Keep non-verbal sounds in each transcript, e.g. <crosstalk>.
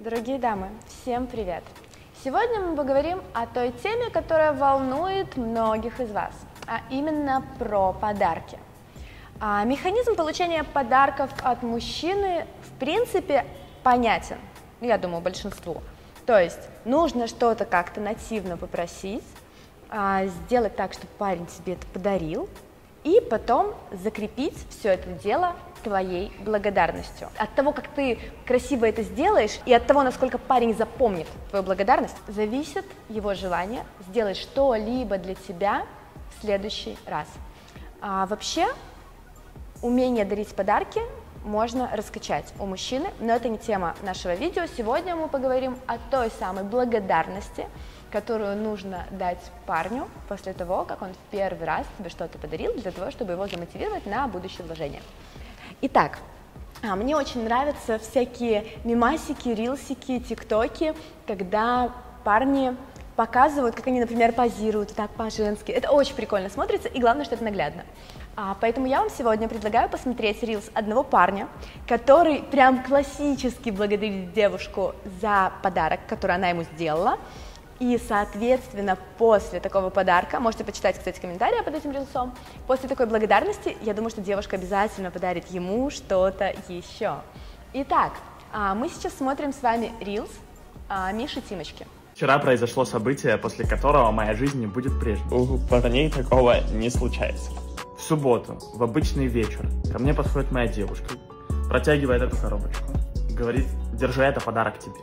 Дорогие дамы, всем привет! Сегодня мы поговорим о той теме, которая волнует многих из вас, а именно про подарки. А механизм получения подарков от мужчины в принципе понятен, я думаю, большинству. То есть нужно что-то как-то нативно попросить, а, сделать так, чтобы парень тебе это подарил, и потом закрепить все это дело твоей благодарностью. От того, как ты красиво это сделаешь, и от того, насколько парень запомнит твою благодарность, зависит его желание сделать что-либо для тебя в следующий раз. А вообще, умение дарить подарки можно раскачать у мужчины, но это не тема нашего видео. Сегодня мы поговорим о той самой благодарности, которую нужно дать парню после того, как он в первый раз тебе что-то подарил, для того, чтобы его замотивировать на будущее вложение. Итак, а, мне очень нравятся всякие мимасики, рилсики, тиктоки, когда парни показывают, как они, например, позируют так по-женски. Это очень прикольно смотрится, и главное, что это наглядно. А, поэтому я вам сегодня предлагаю посмотреть рилс одного парня, который прям классически благодарит девушку за подарок, который она ему сделала, и, соответственно, после такого подарка, можете почитать, кстати, комментарии под этим рилсом, после такой благодарности, я думаю, что девушка обязательно подарит ему что-то еще. Итак, а, мы сейчас смотрим с вами рилс а, Миши Тимочки. Вчера произошло событие, после которого моя жизнь не будет прежней. У парней такого не случается. В субботу, в обычный вечер, ко мне подходит моя девушка, протягивает эту коробочку, говорит, держи, это подарок тебе.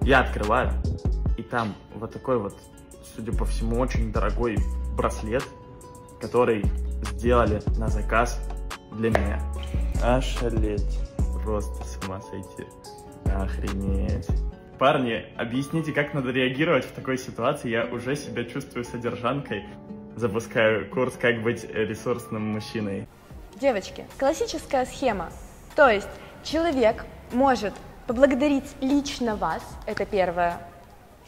Я открываю, и там вот такой вот, судя по всему, очень дорогой браслет, который сделали на заказ для меня. Ошалеть. Просто с ума сойти. Охренеть. Парни, объясните, как надо реагировать в такой ситуации. Я уже себя чувствую содержанкой. Запускаю курс «Как быть ресурсным мужчиной». Девочки, классическая схема. То есть человек может поблагодарить лично вас, это первое,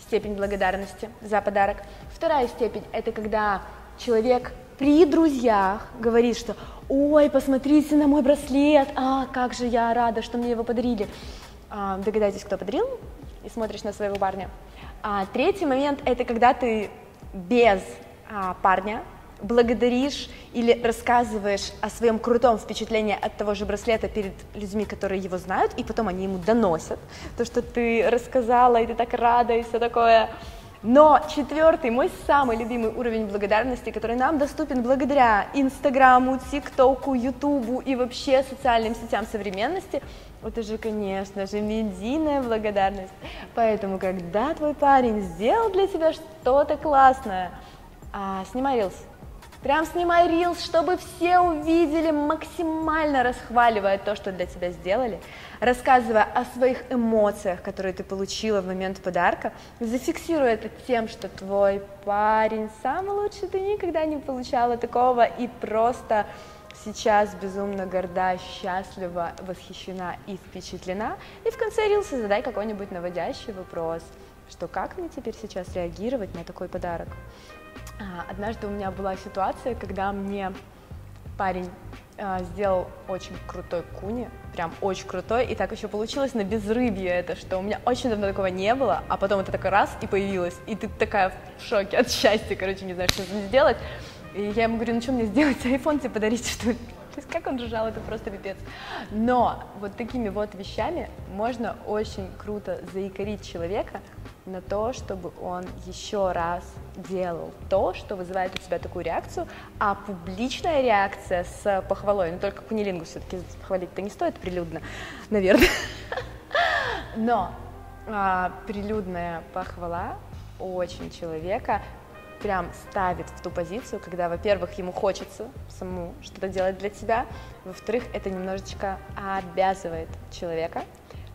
степень благодарности за подарок. Вторая степень – это когда человек при друзьях говорит, что «Ой, посмотрите на мой браслет, а, как же я рада, что мне его подарили». А, догадайтесь, кто подарил, и смотришь на своего парня. А, третий момент – это когда ты без а, парня благодаришь или рассказываешь о своем крутом впечатлении от того же браслета перед людьми, которые его знают, и потом они ему доносят то, что ты рассказала, и ты так рада, и все такое. Но четвертый, мой самый любимый уровень благодарности, который нам доступен благодаря Инстаграму, ТикТоку, Ютубу и вообще социальным сетям современности, это же, конечно же, медийная благодарность. Поэтому, когда твой парень сделал для тебя что-то классное, а, снимай рилс, Прям снимай рилс, чтобы все увидели, максимально расхваливая то, что для тебя сделали, рассказывая о своих эмоциях, которые ты получила в момент подарка, зафиксируя это тем, что твой парень самый лучший, ты никогда не получала такого, и просто сейчас безумно горда, счастлива, восхищена и впечатлена. И в конце рилса задай какой-нибудь наводящий вопрос, что как мне теперь сейчас реагировать на такой подарок. А, однажды у меня была ситуация, когда мне парень а, сделал очень крутой куни, прям очень крутой, и так еще получилось на безрыбье это, что у меня очень давно такого не было, а потом это такой раз и появилось, и ты такая в шоке от счастья, короче, не знаешь, что сделать. И я ему говорю, ну что мне сделать, <laughs> айфон тебе подарить, что ли? То есть как он ржал, это просто пипец. Но вот такими вот вещами можно очень круто заикарить человека на то, чтобы он еще раз делал то, что вызывает у тебя такую реакцию, а публичная реакция с похвалой, ну только кунилингу все-таки хвалить-то не стоит прилюдно, наверное, <laughs> но а, прилюдная похвала очень человека прям ставит в ту позицию, когда, во-первых, ему хочется самому что-то делать для тебя, во-вторых, это немножечко обязывает человека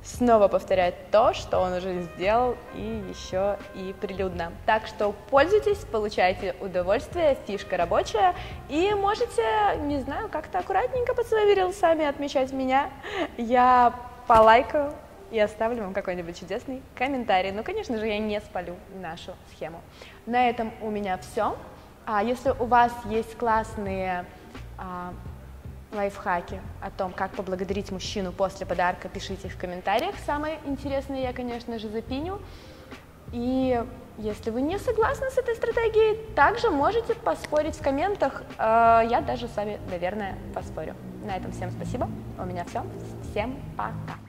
снова повторять то, что он уже сделал и еще и прилюдно. Так что пользуйтесь, получайте удовольствие, фишка рабочая, и можете, не знаю, как-то аккуратненько под своими рилсами отмечать меня. Я полайкаю, и оставлю вам какой-нибудь чудесный комментарий. Ну, конечно же, я не спалю нашу схему. На этом у меня все. А если у вас есть классные а, лайфхаки о том, как поблагодарить мужчину после подарка, пишите в комментариях. Самые интересные я, конечно же, запиню. И если вы не согласны с этой стратегией, также можете поспорить в комментах. Э, Я даже с вами, наверное, поспорю. На этом всем спасибо. У меня все. Всем пока.